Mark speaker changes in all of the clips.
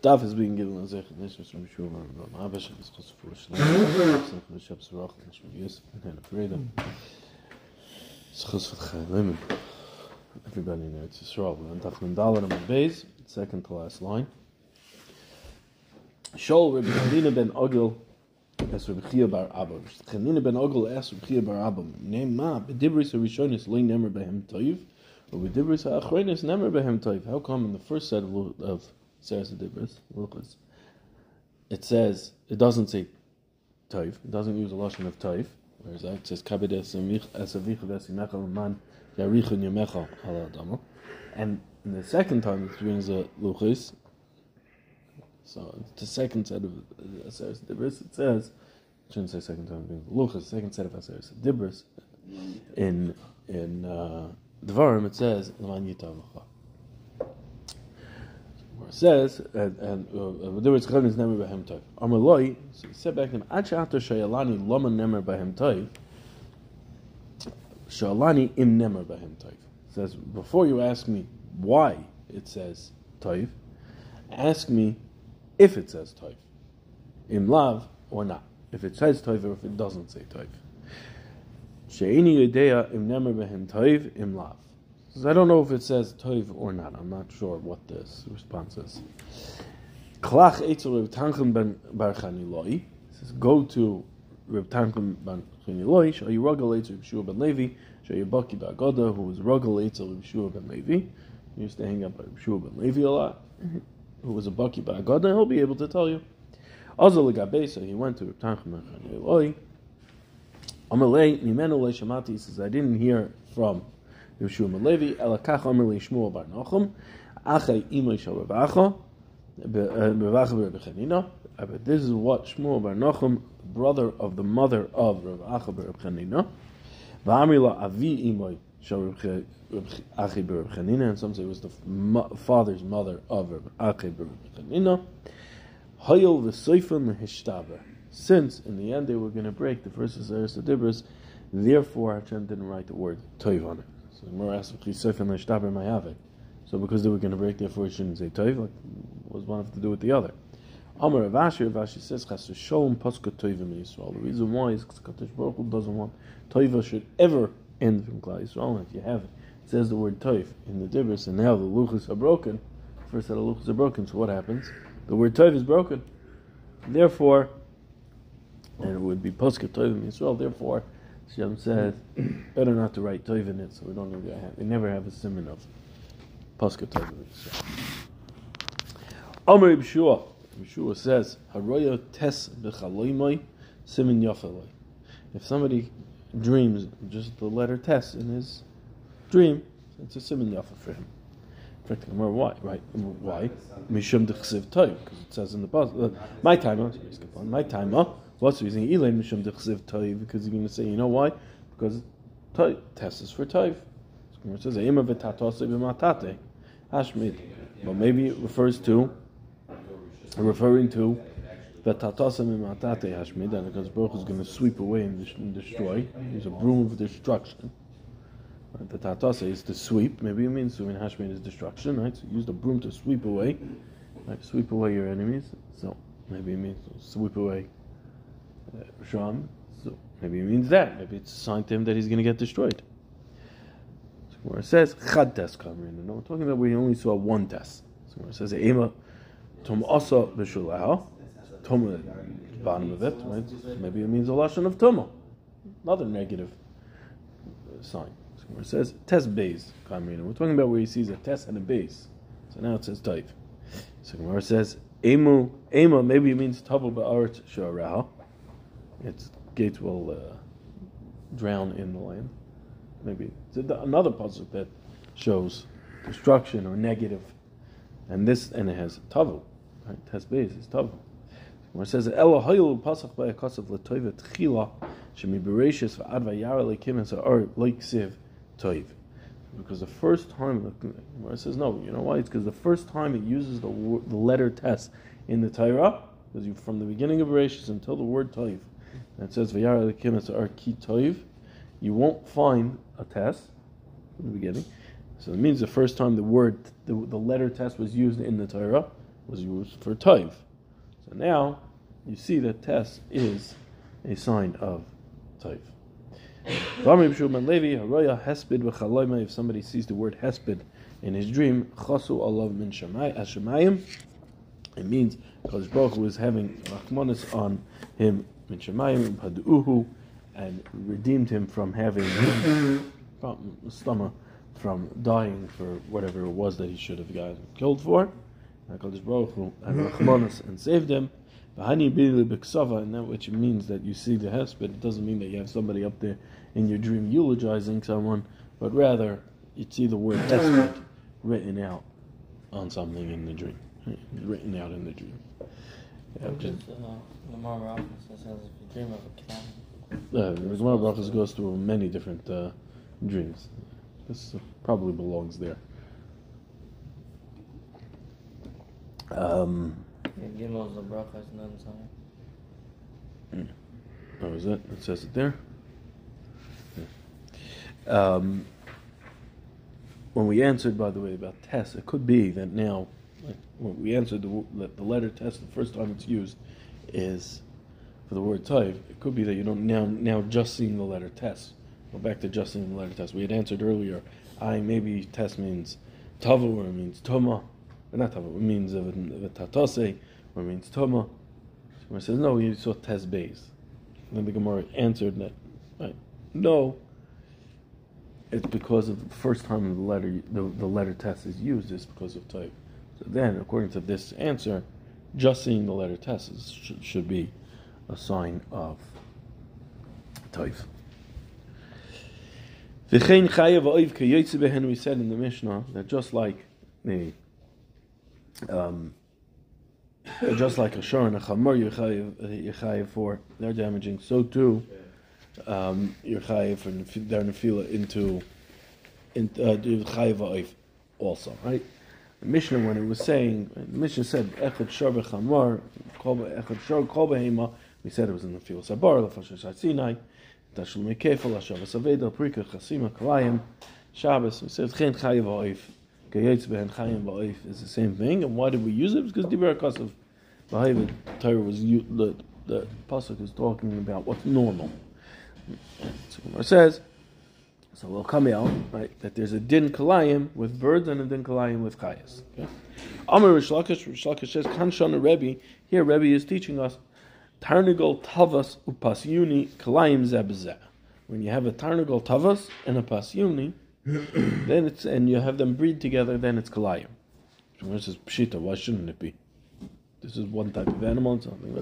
Speaker 1: Daf is being given Zech Nishmas from Yeshua Ram Abash and for Shlomo Zech Nishmas Rach Nishmas Yosef and Freedom Schos for Chaylim Everybody in Eretz Yisrael We're on Daf Mendal and Beis second to last line. Shol Rabbi Chanina ben Ogil as Rabbi Chia bar Abba. Chanina ben Ogil asked Rabbi Chia bar Abba. Name ma B'dibris HaRishonis Nemer Behem Toiv or B'dibris HaAchronis Nemer Behem Toiv. How come in the first set of, of Seres Dibris, Luchas, it says, it doesn't say Taif, it doesn't use a lotion of Taif. whereas that? It says Kabed Esavicha Vesimecha Man Yarichun Yamecha Ala Adamo. And the second time it brings a Luchas, so the second set of uh, Seres Dibris, it says, I shouldn't say second time it brings Luchas, second set of Seres Dibris, in, in uh, Dvarim it says, Laman Yitavacha where it says, and, and uh, there was Chavis Nemer Behem Toiv. Amaloi, so said back to him, Ad Sha'atar Shayalani Loma Nemer Behem Toiv, Shayalani Im Nemer Behem Toiv. says, before you ask me why it says Toiv, ask me if it says Toiv. Im Lav or not. If it says Toiv or if it doesn't say Toiv. She'ini Yedea Im Nemer Behem Toiv Im Lav. I don't know if it says toiv or not. I'm not sure what this response is. Klach etzel Reb Tanchem ben Bar Chaniloi says, go to Reb Tanchem ben Chaniloi. Shayu Ragal etzel Reb Shua ben Levi. Shayu Baki Bagoda, who was Ragal etzel Reb Shua ben Levi. He used to hang out by Reb Shua ben Levi a lot. Mm-hmm. Who was a Baki Bagoda? He'll be able to tell you. Also so he went to Reb Tanchem ben Chaniloi. Amalei mimenu leishamati. He says, I didn't hear from Yeshua Elakach Amr Shmuel Bar Shal Ravacha, Ravacha Bar But this is what Shmuel Bar Nachum, brother of the mother of Ravacha Bar Bechanina, V'amri Avi Imay Achi Bar Bechanina, and some say it was the father's mother of Achi Bar Bechanina, Hayol. Since in the end they were going to break the first Aseres Dibros, therefore Hashem didn't write the word Toiv on it. So the Gemara asks, So because they were going to break, therefore he shouldn't say toiv. Like, what does one have to do with the other? Amar Ravashi, Ravashi says, Chas Shalom Paska Toivim Yisrael. The reason why is because Kadosh Baruch Hu doesn't want Toiva should ever end from Klal Yisrael. And if you have it, it says the word Toiv in the Dibris, and now the Luchas are broken. First set of Luchas are broken, so what happens? The word Toiv is broken. Therefore, and it would be Paska Toivim Yisrael, therefore, Shem said, better not to write Toiv in it, so we don't even have, we never have a simon of Paska Toiv in. Amr Yeshua, Yeshua says, Haroya tes b'chaloimai simin yafeloi. If somebody dreams just the letter tes in his dream, it's a simin yafa for him. In fact, why? Right? Why? Mishum dechsiv toiv, because it says in the uh, my timer. My timer. What's the reason? Elay mishum dechsiv toiv, because you're going to say, you know why? Because test is for toiv. It says ema v'tatose b'matate hashmid. But maybe it refers to referring to the tatasa b'matate hashmid, and because Baruch is going to sweep away and destroy. He's a broom of destruction. The tatasa is to sweep. Maybe it means to hashmid is destruction. Right? So use the broom to sweep away, right? Sweep away your enemies. So maybe it means sweep away So maybe it means that. Maybe it's a sign to him that he's going to get destroyed. So where it says chad test kamrin. No, we're talking about we only saw one test. So where it says ema tom asa b'shulahu, tom the bottom of it, right? Maybe it means a lashon of tuma, another negative uh, sign. So where it says test base kamrin. We're talking about where he sees a test and a base. So now it says type. So where it says emu ema, maybe it means tavel ba'aretz sharaha its gates will uh, drown in the land. Maybe it's another puzzle that shows destruction or negative, and this and it has tavu, right? Base, it's tavu. Where it says Elohayil pasach by a kasav letoiva tchila bereshis v'ad vayara lekim and sa'ar leiksiv toiv. Because the first time, where it says no, you know why? It's because the first time it uses the, the letter test in the Torah, because you from the beginning of Bereshis until the word toiv, it says Vayara Lekimis are Toiv, you won't find a test in the beginning. So it means the first time the word, the, the letter test was used in the Torah, was used for toiv. So now you see that test is a sign of toiv. If somebody sees the word hesped in his dream, it means Kodesh Baruch Hu is having rachmanis on him min shemayim paduhu, and redeemed him from having stomach from dying for whatever it was that he should have gotten killed for. HaKadosh Baruch Hu had rachmanis and saved him. V'hani bili b'ksava, and that which means that you see the hesped, it doesn't mean that you have somebody up there in your dream eulogizing someone, but rather you see the word hesped written out on something in the dream, written out in the dream.
Speaker 2: Yeah, just, uh, Lamar Robbins says if you dream of a cat.
Speaker 1: Uh, the Gemara Brachas goes through many different uh, dreams. This probably belongs there. Um,
Speaker 2: yeah, Gimel is a bracha, it's not inside.
Speaker 1: oh, is it? It says it there. Yeah. Um, when we answered, by the way, about test, it could be that now, when we answered the, the letter test, the first time it's used is for the word toiv. It could be that you don't now now just seeing the letter test. Go back to just seeing the letter test. We had answered earlier. I maybe test means tavu or it means toma, or not tavu. It means tatase or means toma. So it says no. You saw test base. Then the Gemara answered that, right? No. It's because of the first time the letter the, the letter test is used is because of type. So then, according to this answer, just seeing the letter test is, should, should be a sign of toif. We said in the Mishnah that just like the um, just like a shor and a chamor you're chayav for they're damaging, so too um, you're chayav for their nefila into in uh, also, right? The Mishnah when it was saying, the Mishnah said echad shor v'chamor, echad shor kol behema. We said it was in the field. Sabar, Lafashash Sinai, Tashul Mekefel, Hashavas Aveda, Prika, Chasima, Kalayim, Shabbos. We said Chen Chayiv Ha'oif. Gayetz Behen Chayim Ha'oif is the same thing. And why did we use it? Because Dibar Kasav, Bahavid Torah was, the, the Pasuk is talking about what's normal. So it says, so we'll come out, right, that there's a din kalayim with birds and a din kalayim with chayas. Amr Rishlakish Rish Lakish says, Kan Rebbe, here Rebbe is teaching us Tarnagol tavas upasyuni kalayim zebzeh. When you have a tarnagol tavas and a pasyuni, then it's and you have them breed together, then it's kalayim. This is pshita. Why shouldn't it be? This is one type of animal and something.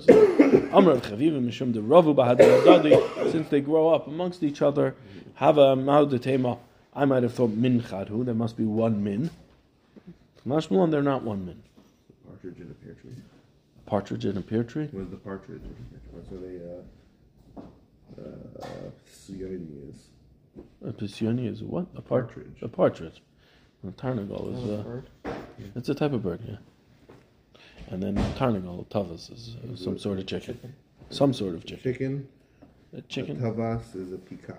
Speaker 1: Amr chavivim mishum de ravu bahadadadi. Since they grow up amongst each other, have a ma'udetema. I might have thought min chadhu. There must be one min. Mashmalon, they're not one min.
Speaker 3: Partridge in a pear tree A
Speaker 1: partridge in a pear tree?
Speaker 3: Was the partridge? So they uh, uh, Sioni is.
Speaker 1: A Pisioni is a what? A
Speaker 3: partridge.
Speaker 1: A partridge. A tarnagal is a. It's a type of bird, yeah. And then tarnagal, tavas, is some sort of chicken. chicken. Some sort of chicken.
Speaker 3: Chicken.
Speaker 1: A chicken.
Speaker 3: A tavas is a peacock.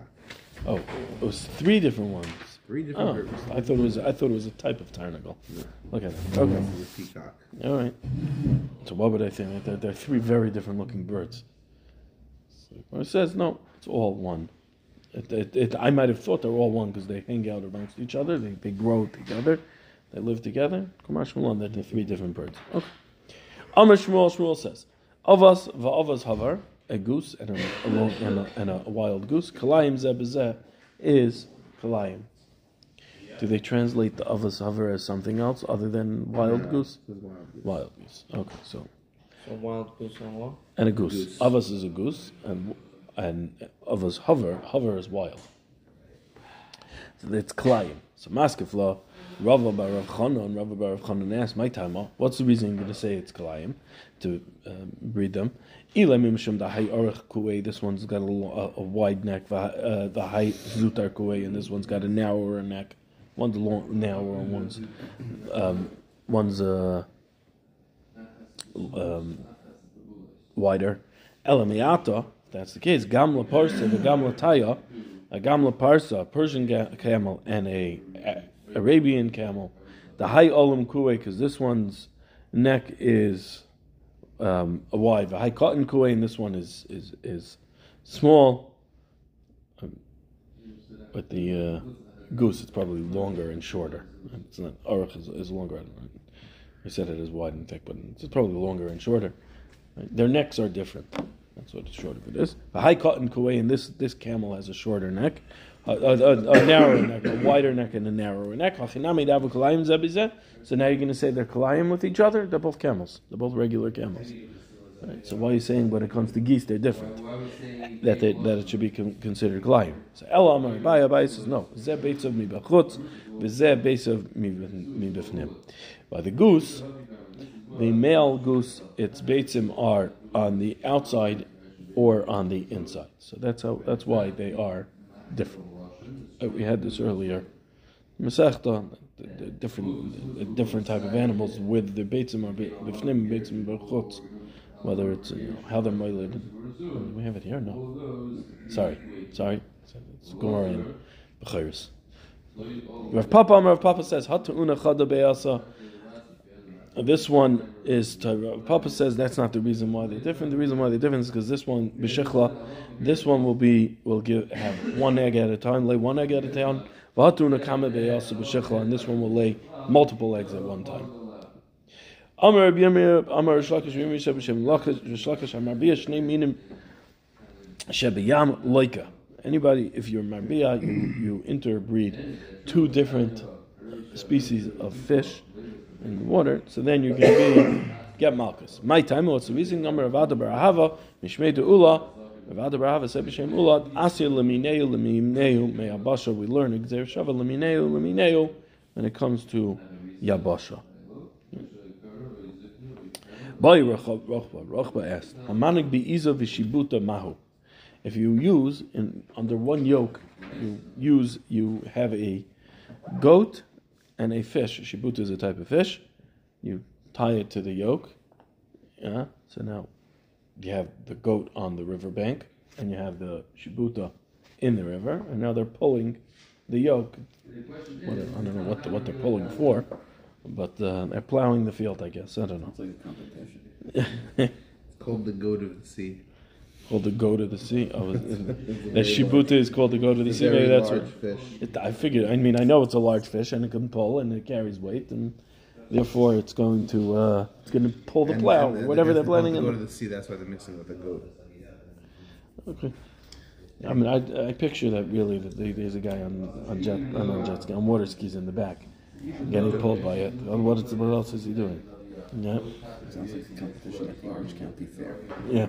Speaker 1: Oh, it was three different ones.
Speaker 3: Three different
Speaker 1: oh,
Speaker 3: birds.
Speaker 1: I thought it was. I thought it was a type of tarnagal. Yeah. Look at that. Okay.
Speaker 3: A peacock.
Speaker 1: All right. So what would I think? They're, they're three very different looking birds. So it says no, it's all one. It, it, it, I might have thought they're all one because they hang out amongst each other. They, they grow together. They live together. Kumar Shmuel, they're three different birds. Okay. Amr Shmuel, Shmuel says, Avas va'avas havar, a goose and a, a, and a, and a wild goose. Kalayim zebezeh is kalayim. Do they translate the avas havar as something else other than wild
Speaker 3: Yeah,
Speaker 1: goose?
Speaker 3: wild goose.
Speaker 1: Wild goose. Okay, so
Speaker 2: So wild goose and what?
Speaker 1: and a goose.
Speaker 3: Goose.
Speaker 1: Avas is a goose, and and avas hover. Hover is wild. So it's klayim. So maskefla, Rava bar Rav Chanan, Rava bar Rav Chanan asked my time, what's the reason you're going to say it's klayim to um, breed them? This one's got a, a, a wide neck. The uh, the high zutar kuei, and this one's got a narrower neck. One's long, narrower, and one's um, one's uh, um, wider. Elamiata, that's the case, Gamla Parsa, the Gamla Taya, a Gamla Parsa, a Persian camel, and a Arabian camel. The high Olam Kuwe, because this one's neck is um, wide. The high cotton kuei, and this one is is is small. Um, but the uh, goose is probably longer and shorter. It's not aruch is, is longer. I said it is wide and thick, but it's probably longer and shorter. Their necks are different. That's what the short of it is. The high cotton kuei, and this this camel has a shorter neck, a, a, a, narrower neck, a wider neck, and a narrower neck. So now you're going to say they're kalayim with each other. They're both camels. They're both regular camels. Right? So why are you saying when it comes to geese they're different? That they, that it should be con- considered kalayim. So El Amar Baya says no. Zeh beitz of mi bachutz, v'zeh beitz of mi bifnim. By the goose, the male goose, its beitzim are on the outside or on the inside. So that's how. That's why they are different. Uh, we had this earlier. Masechta, different different type of animals with the beitzim or bifnim beitzim berchutz, whether it's you know, how they're moiled. We have it here? No. Sorry, sorry. It's Gemara and Bechiris. Rav Papa, Rav Papa says, "Hatu'una chada be'asa." This one is Papa says that's not the reason why they're different. The reason why they're different is because this one b'shechla, this one will be will give have one egg at a time, lay one egg at a time. And this one will lay multiple eggs at one time. Anybody, if you're Marbia, you you interbreed two different species of fish in the water, so then going to be get malchus. My time, what's the reason number of Ada Barahava, Mishmei Ula, Avada Barahava said B'Shem Ula, Asya Lemineu, Lemineu, Me'abasha, we learn, Gzer Shava, Lemineu, Lemineu, when it comes to Yabasha. Boy Rochba, Rochba asked, Amanik Be'iza V'Shibuta Mahu. If you use, in, under one yoke, you use, you have a goat and a fish. Shibuta is a type of fish. You tie it to the yoke. Yeah. So now you have the goat on the riverbank, and you have the shibuta in the river, and now they're pulling the yoke. What, I don't know what the, what they're pulling for, but uh, they're plowing the field. I guess I don't know.
Speaker 3: It's like a competition. it's called the goat of the sea.
Speaker 1: Called the goat of the sea. Oh, the shibuta is called the goat of the sea. Maybe that's what.
Speaker 3: fish.
Speaker 1: It, I figured. I mean, I know it's a large fish and it can pull and it carries weight, and therefore it's going to uh, it's going to pull the
Speaker 3: And-
Speaker 1: plow,
Speaker 3: and- and
Speaker 1: whatever they're planning.
Speaker 3: to go to the sea. That's why they're mixing with the goat.
Speaker 1: Okay. I mean, I, I picture that really that they, there's a guy on on jet on, on jet ski on water skis in the back, getting pulled by it. What, is, what else is he doing? Yeah,
Speaker 3: Sounds like a competition at large can't be fair.
Speaker 1: yeah.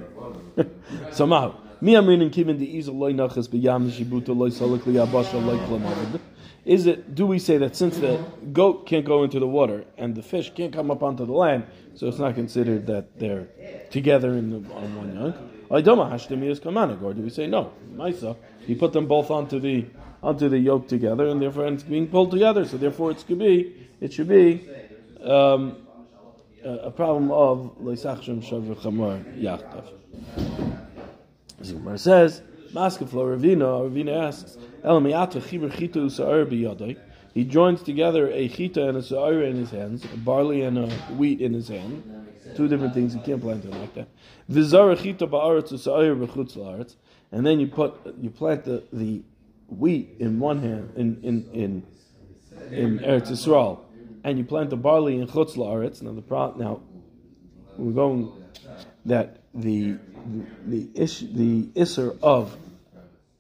Speaker 1: Somehow, mi aminin kimin the easel loy nachas b'yam shibuta loy salak liyabasha loy klamavid. Is it? Do we say that since the goat can't go into the water and the fish can't come up onto the land, so it's not considered that they're together in the, on one yoke? Aydoma hashtemi is kamanig, or do we say no? Maisa, you put them both onto the onto the yoke together, and therefore it's being pulled together. So therefore, it should be it should be um, a, problem of leisachshem shavu chamor yachtav. Zumar says, Maskeflo Ravina, Ravina asks, El Elamiata chiber chitu sa'ar biyadai. He joins together a chita and a sa'ar in his hands, a barley and a wheat in his hand. Two different things, you can't plant it like that. Vizara chita ba'aretz sa'ar b'chutz la'aretz. And then you put, you plant the, the wheat in one hand, in, in, in, in Eretz Yisrael, and you plant the barley in chutz la'aretz. Now the pro, now, we're going that the the ish, the isser of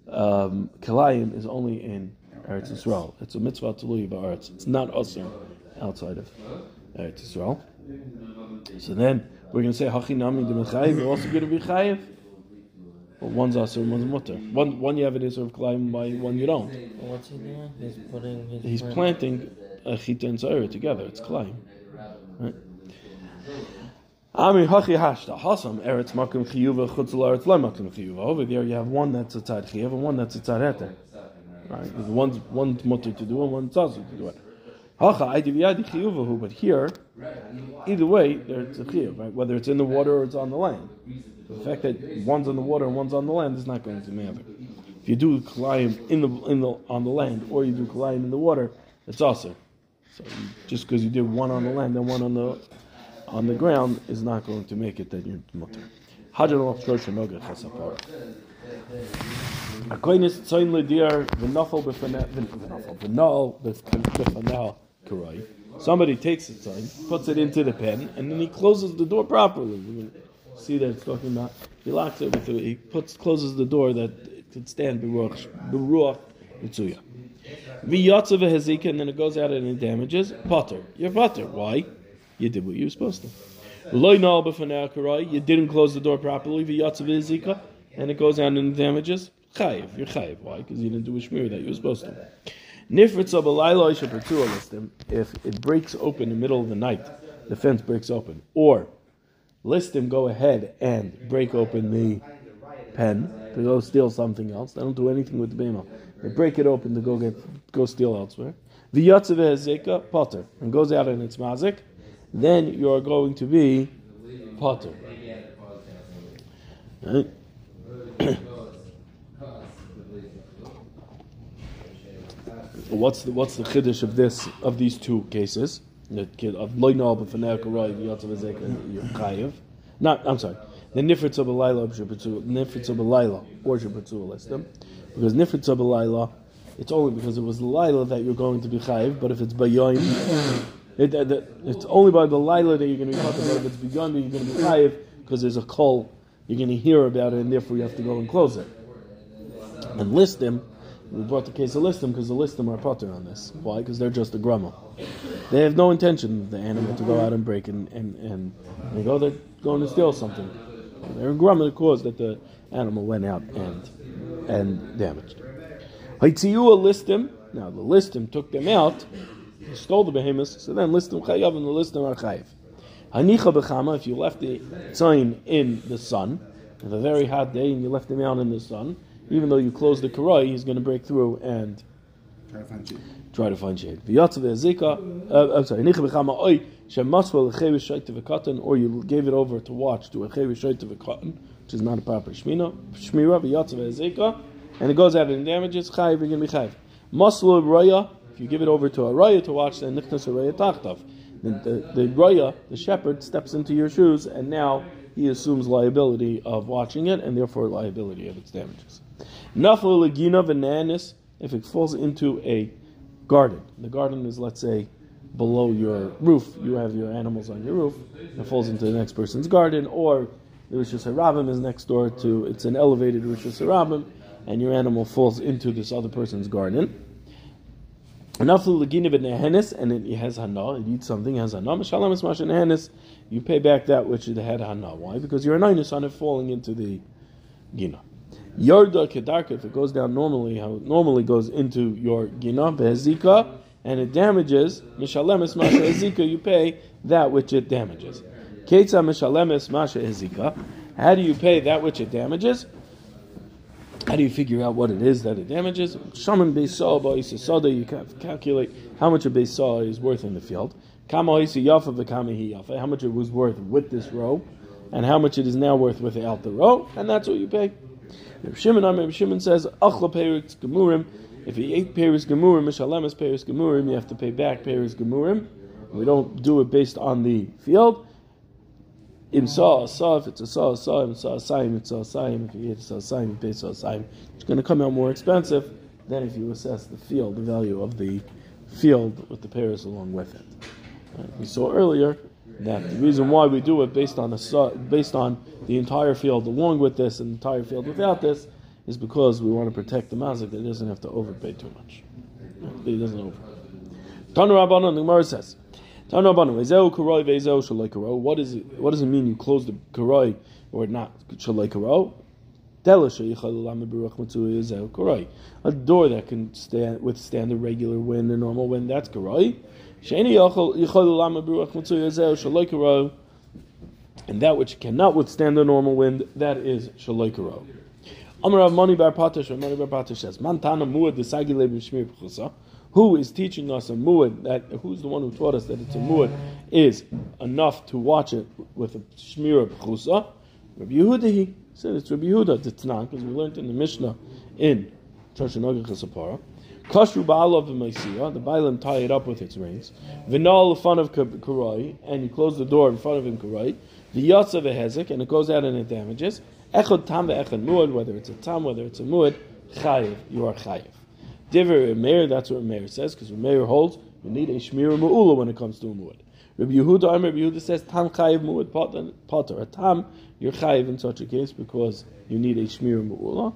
Speaker 1: um, Kalayim is only in Eretz Yisrael. It's a mitzvah to leave Eretz. It's not usher outside of Eretz Yisrael. So then we're going to say Hachinami de Mechayiv. We're also going to be Chayiv. But one's and one's mutter. One one you have an isser of Kalayim, by one you don't.
Speaker 2: What's he doing? He's putting. He's,
Speaker 1: He's planting chita and Zaire together. It's Kalayim. Right? Over there you have one that's a tzad chiyuv and one that's a tzad heter. Right? One's one's mutter to do and one's also to do it. But here, either way, there's a chiyuv. Right? Whether it's in the water or it's on the land. The fact that one's on the water and one's on the land is not going to matter. If you do kalayim in the in the on the land or you do kalayim in the water, it's also. So just because you did one on the land and one on the on the ground is not going to make it, then you're mutter. Hajan al shlosh noga chasapara. Akoinis tzoin ledir v'nafal b'fanel v'nafal b'fanel karai. Somebody takes the tzoin, puts it into the pen, and then he closes the door properly. You see that it's talking about. He locks it with. The, he puts closes the door that it could stand beruach beruach mitzuya. V'yatzav hezika, and then it goes out and it damages. Potter, you're potter. Why? You did what you were supposed to. Loy nal. You didn't close the door properly. V'yatzav hezika, and it goes out and it damages. Chayiv, you're chayiv. Why? Because you didn't do a shmir that you were supposed to. Nifritz of a laila listim. If it breaks open in the middle of the night, the fence breaks open, or listim go ahead and break open the pen to go steal something else. They don't do anything with the bema. They break it open to go get go steal elsewhere. The yatzav hezeka potter and goes out in its mazik. Then you are going to be potter. Right? what's the what's the chiddush of this of these two cases? Of loynal b'fanei karai v'yatzav hezeka chayiv. Not I'm sorry. The nifritz of a laila nifritz of a laila or shepatzu listim because nifritz of a laila it's only because it was the laila that you're going to be chayiv. But if it's bayoim, it, it, it, it's only by the laila that you're going to be talking about. If it's beyond, you're going to be chayiv because there's a call. You're going to hear about it, and therefore you have to go and close it. And listim, we brought the case of listim because the listim are potter on this. Why? Because they're just a grumma. They have no intention of the animal to go out and break and and, and they go they're going to steal something. They're a grumma the cause that the animal went out and and damaged. Haitziyu listim. Now the listim took them out, stole the behemoths. So then listim chayav and the listim are chayiv. Hanicha bechama. If you left the sign in the sun, of a very hot day, and you left him out in the sun, even though you closed the karai, he's going to break through and
Speaker 3: Try to find shade.
Speaker 1: try to find shade. Uh, I'm sorry. Hanicha bechama oy shemasva lechevish shaita v'katan, or you gave it over to watch to a chevish shaita v'katan, which is not a proper shmina. Shmira v'yatzav ezika, and it goes out and damages. Chayiv, you're going to be chayiv. Masla raya. If you give it over to a raya to watch, then nichnas a raya tachtav. The, the, the raya, the shepherd, steps into your shoes, and now he assumes liability of watching it, and therefore liability of its damages. Nafla legina v'nanis. If it falls into a garden, the garden is let's say below your roof. You have your animals on your roof. It falls into the next person's garden, or the Rishus Harabim is next door to. It's an elevated Rishus Harabim, and your animal falls into this other person's garden. And it has hana. It eats something, it has hana. Mishalam is masha nehenis. You pay back that which it had hana. Why? Because you're a ninus on it falling into the gina. Yarda kedarka, if it goes down normally, how it normally goes into your gina, behezika, and it damages, mishalemis masha ezika, you pay that which it damages. Ketza mishalemis masha ezika, how do you pay that which it damages? How do you figure out what it is that it damages? Shaman beisah ba'isasada, you calculate how much a beisah is worth in the field. How much it was worth with this row, and how much it is now worth without the row, and that's what you pay. Reb Shimon, says, Gemurim. If he ate Peretz Gemurim, Mishalemes Peretz Gemurim, you have to pay back Peretz Gemurim. We don't do it based on the field. Im Sa Asa, if it's a Sa Asa, Im Sa Asayim, it's Sa Asayim. If you eat Sa Asayim, you pay Sa Asayim. It's going to come out more expensive than if you assess the field, the value of the field with the Peretz along with it. Right? We saw earlier that the reason why we do it based on a based on the entire field along with this and the entire field without this is because we want to protect the mazik that doesn't have to overpay too much. He doesn't over. Tanu Rabbanon, the Gemara says, Tanu Rabbanon, Ezeu Karoi Ve'ezeu Shaloi Karo. What does it mean? You close the Karoi or not Shaloi Karo? A door that can stand withstand the regular wind and normal wind, that's Karoi. And that which cannot withstand the normal wind, that is Shaloikaro. Amar Rav Mani Bar Patash, Rav Mani Bar Patash says, Mantana muad desagile b'shmir b'chusa. Who is teaching us a muad, that, who's the one who taught us that it's a muad, is enough to watch it with a shmir b'chusa? Rabbi Yehuda, he said it's Rabbi Yehuda, it's not, because we learned in the Mishnah in Shoshanogah Chesapara. Kashru ba'alav v'maisiyah, the bailam tie it up with its reins. V'nal in front of kurai, and you close the door in front of him kurai. V'yatza v'hezek, and it goes out and it damages. Tam ve'echad whether it's a tam, whether it's a muad, chayiv, you are chayiv. Diver Meir, that's what Meir says, because Meir holds you need a shmir mu'ula when it comes to a muad. Rabbi Yehuda, Rabbi Yehuda says tam chayiv muad potter. A tam, you're chayiv in such a case because you need a shmir mu'ula.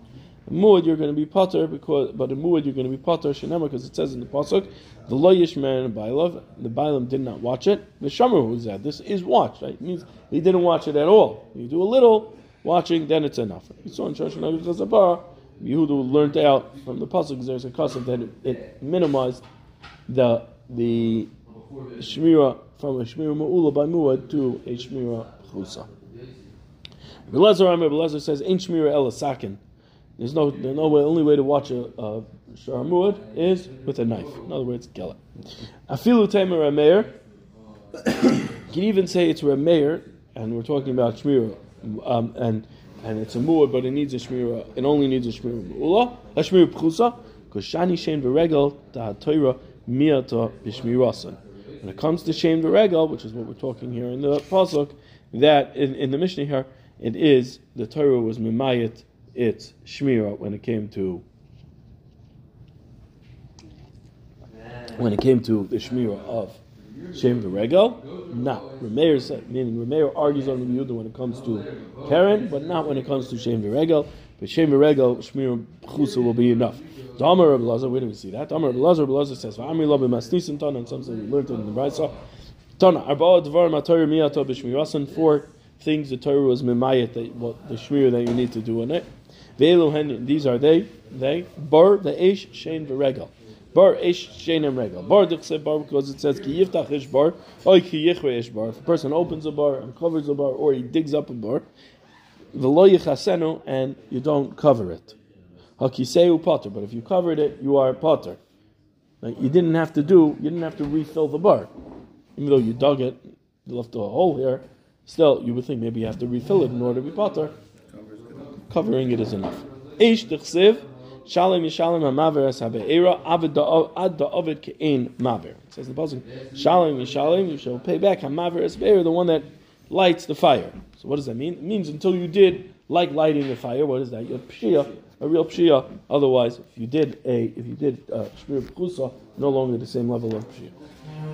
Speaker 1: Muad, you're going to be potter because, but in Muad, you're going to be potter shenema because it says in the pasuk, the lo yishmer and bailav, the bailam did not watch it. The shomer who said this is watched. Right? It means he didn't watch it at all. You do a little watching, then it's enough. You saw in Shoshan Chazabar, Yehuda learned out from the pasuk there's a custom that it, it minimized the the shmira from a shmira ma'ula by muad to a shmira chusa. Belezer Belezer says, "Ain't shmira el sakin." There's no, there's no way. Only way to watch a, a is with a knife. In other words, it. Afilu temer rameir. You can even say it's rameir, and we're talking about shmira, um, and and it's a muad, but it needs a shmira. It only needs a shmira mu'ula, a shmira pchusa, because shani shem v'regel da Torah miata b'shmirasan. When it comes to shem v'regel, which is what we're talking here in the pasuk, that in, in the Mishnah here, it is the Torah was mimayit its shmira when it came to when it came to the shmira of Shem Regel, not Rameir said, meaning Rameir argues on the Yehuda when it comes to Karen, but not when it comes to Shem Regel. But Shem Regel, Shmir Chusa will be enough. Damar Rabbi Lazar, where do we see that? Damar Rabbi Lazar, Rabbi Lazar says, "V'amri lo b'masnisin ton," and something we learned in the Brisa. Tana arba dvar mator miyato b'shmirasan. Four things the Torah was mimayet that what the shmir that you need to do in it. Ve'elu these are they. They bar the eish shein v'regel. Bar ish sheinem Regal. Bar dichse bar because it says ki yiftach ish bar or ki yichre ish bar. If a person opens a bar and covers a bar, or he digs up a bar, v'lo yichasenu and you don't cover it. Hakiseu potter. But if you covered it, you are potter. Like you didn't have to do. You didn't have to refill the bar, even though you dug it, you left a hole here. Still, you would think maybe you have to refill it in order to be potter covering it is enough. Ish dechsiv, shalom yishalom ha'maver es ha'be'era, ad da'ovid ke'en maver. It says in the pasuk, shalom yishalom, you shall pay back ha'maver es the one that lights the fire. So what does that mean? It means until you did like lighting the fire, what is that? You're pshia, a real pshia. Otherwise, if you did a, if you did uh, shmir pchusa, no longer the same level of pshia,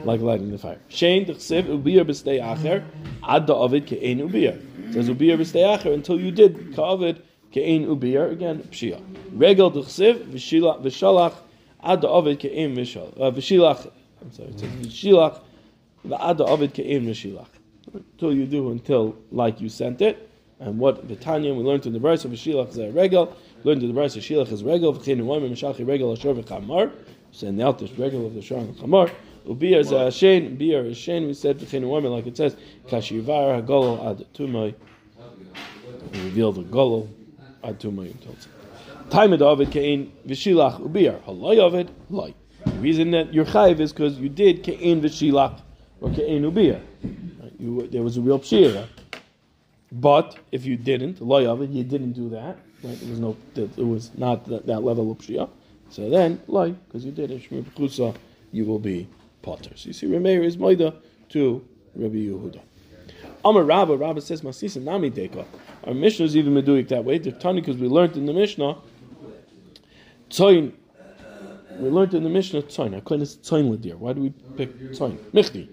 Speaker 1: like lighting the fire. Shein dechsiv ubiyar b'stei acher, ad da'ovid ke'en. It says ubiyar b'stei acher until you did ka'ovid ke'ein ubiyar again pshia. Regel d'chsiv v'shalach ad ovid ke'ein uh, v'shilach. I'm sorry. It says v'shilach v'ad ovid ke'ein v'shilach. Until you do until like you sent it. And what the Tanya we learned in the verse of v'shilach is a regel. Learned in the verse of shilach is regel v'chein u'amim mishachi regel ashor v'chamar. So in the Altish regel of the shor and chamar. Ubiyar is a shein. Biyar is shein. We said v'chein u'amim like it says kashivar hagolol ad tumay. Reveal the golol ad tumayim tells Time of David kein v'shilach ubiyar halay David lay. The reason that you're chayiv is because you did kein v'shilach or kein ubiyar. You, there was a real pshira. But if you didn't, lay of it, you didn't do that. Right? There was no, it was not that, that level of pshia. So then, lay because you did it, you will be potter. So you see, Remeir is moida to Rabbi Yehuda. Amar Rabba, Rabba says, Masisa nami deka. Our Mishnah is even meduik that way. The Tani, because we learned in the Mishnah, Tzoin. We learned in the Mishnah Tzoin. Hakoin is Tzoin Ladir. Why do we pick Tzoin? Michti.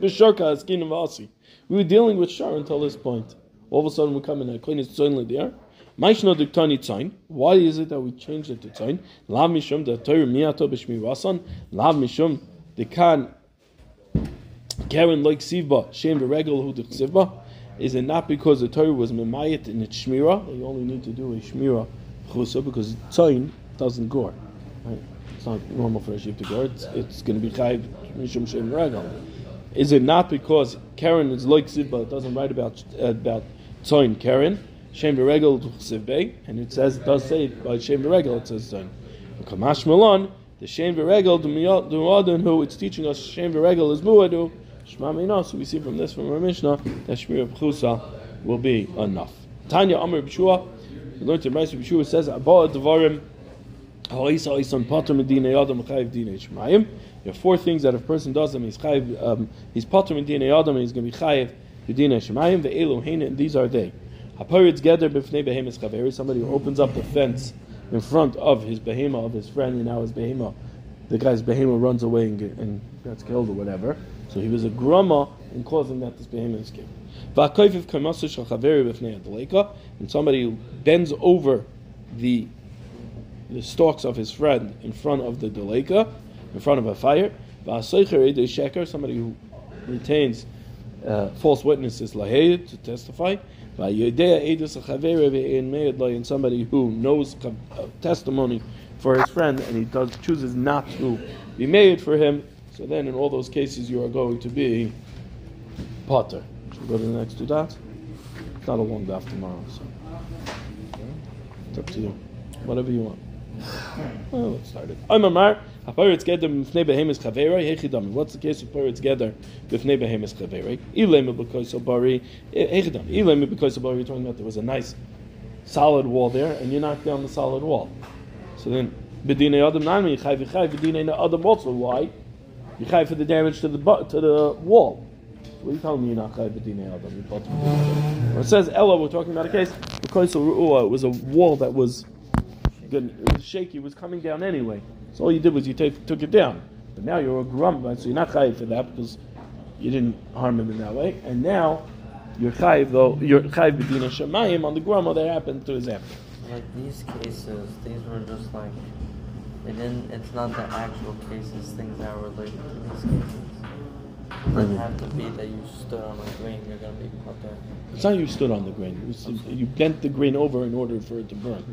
Speaker 1: Bisharka is Kin Asi. We were dealing with Shar until this point. All of a sudden we come in Hakoin is Tzoin Ladir. Maishna diktani tzain. Why is it that we changed it to tzain? Lav mishum the Torah miyato b'shmi rasan. Lav mishum the kan Karen like sivba shem beregel hu sivba. Is it not because the Torah was memayit in its shmira? You only need to do a shmira chusa because tzain doesn't gore. Right? It's not normal for a sheep to gore. It's, it's going to be chayv mishum shem regel. Is it not because Karen is like sivba? It doesn't write about about tzain Karen. Shem beregel sivbei, and it says it does say by shem beregel. It says tzain. Kamash malon. The Shem V'Regel, the who it's teaching us Shem V'Regel is Muadu, Shema so we see from this, from our Mishnah, that Shmir B'chusa will be enough. Tanya Amr B'Shua, we learned in Rice B'Shua, says, Abba Devarim, there are four things that if a person does them, he's chayiv, um, he's potter DNA Adam, and he's going to be chayiv b'dinei shemayim ve'elu and these are they. Haparitz geder b'fnei behemis chaveri, somebody who opens up the fence in front of his behema, of his friend, and now his behema, the guy's behema runs away and, get, and gets killed or whatever. So he was a grumma in causing that this behema is adaleka, and somebody who bends over the the stalks of his friend in front of the deleka, in front of a fire. somebody who retains uh, false witnesses to testify. And somebody who knows uh, testimony for his friend and he does chooses not to be made for him. So then, in all those cases, you are going to be potter. Should we go to the next two dots? It's not a long daf tomorrow, so it's up to you. Whatever you want. Well, let's start it. I'm Amar. What's the case of paritz geder b'fnei behemis chaverei? Ilem b'koisel bari eh, hechidam. Ilem b'koisel bari. You're talking about there was a nice solid wall there, and you knocked down the solid wall. So then b'dinei adam nami yichai v'chai b'dinei adam also. Why? Yichai for the damage to the to the wall. What are you telling me you're not chai b'dinei adam? It says Ella. We're talking about a case. Ru'ua. It was a wall that was good, it was shaky, it was coming down anyway. So all you did was you took it down. But now you're a grum, right? so you're not chayiv for that because you didn't harm him in that way. And now you're chayiv though you're chayiv b'dina shemayim on the grumma that happened to his after.
Speaker 2: Like these cases, these were just like didn't. It's not the actual cases, things that are related to these cases. It doesn't mm-hmm. have to be that you stood on a grain. You're gonna be put there.
Speaker 1: It's not you stood on the grain. It was, you bent the grain over in order for it to burn.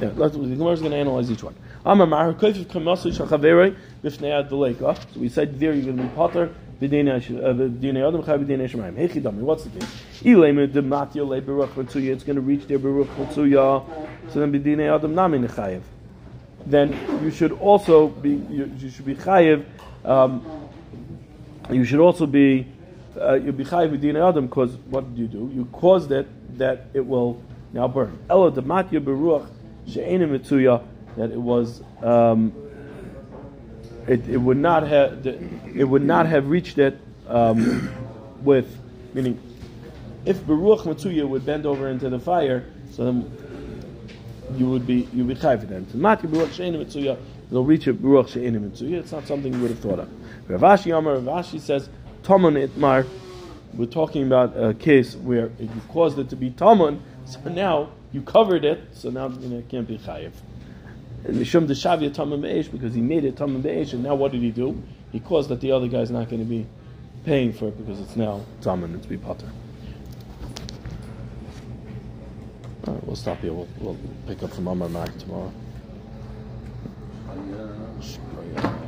Speaker 1: Yeah, let's, the Gemara is going to analyze each one. So we said there you're going to be potter. Uh, what's the case? It's going to reach their beruch. So then b'dinei adam nami nechayev. Then you should also be you, you should be chayev. Um, you should also be uh, you'll be chayev b'dinei adam because what did you do? You caused it that it will now burn. Elo dematya beruach she'enim mitzuya that it was um, it, it would not have it would not have reached it um, with meaning if beruach mitzuya would bend over into the fire, so then you would be you would be chayv then. So mat beruach she'enim mitzuya they'll reach it beruach she'enim mitzuya. It's not something you would have thought of. Ravashi Amar Ravashi says Taman itmar. We're talking about a case where you caused it to be Taman, so now you covered it, so now you know, it can't be chayiv. And Mishum Deshavia Tamim Be'esh, because he made it Tamim Be'esh, and now what did he do? He caused that the other guy's not going to be paying for it because it's now Tamim, it's be Potter. All right, we'll stop here. We'll, we'll pick up from on my Mac tomorrow. Uh,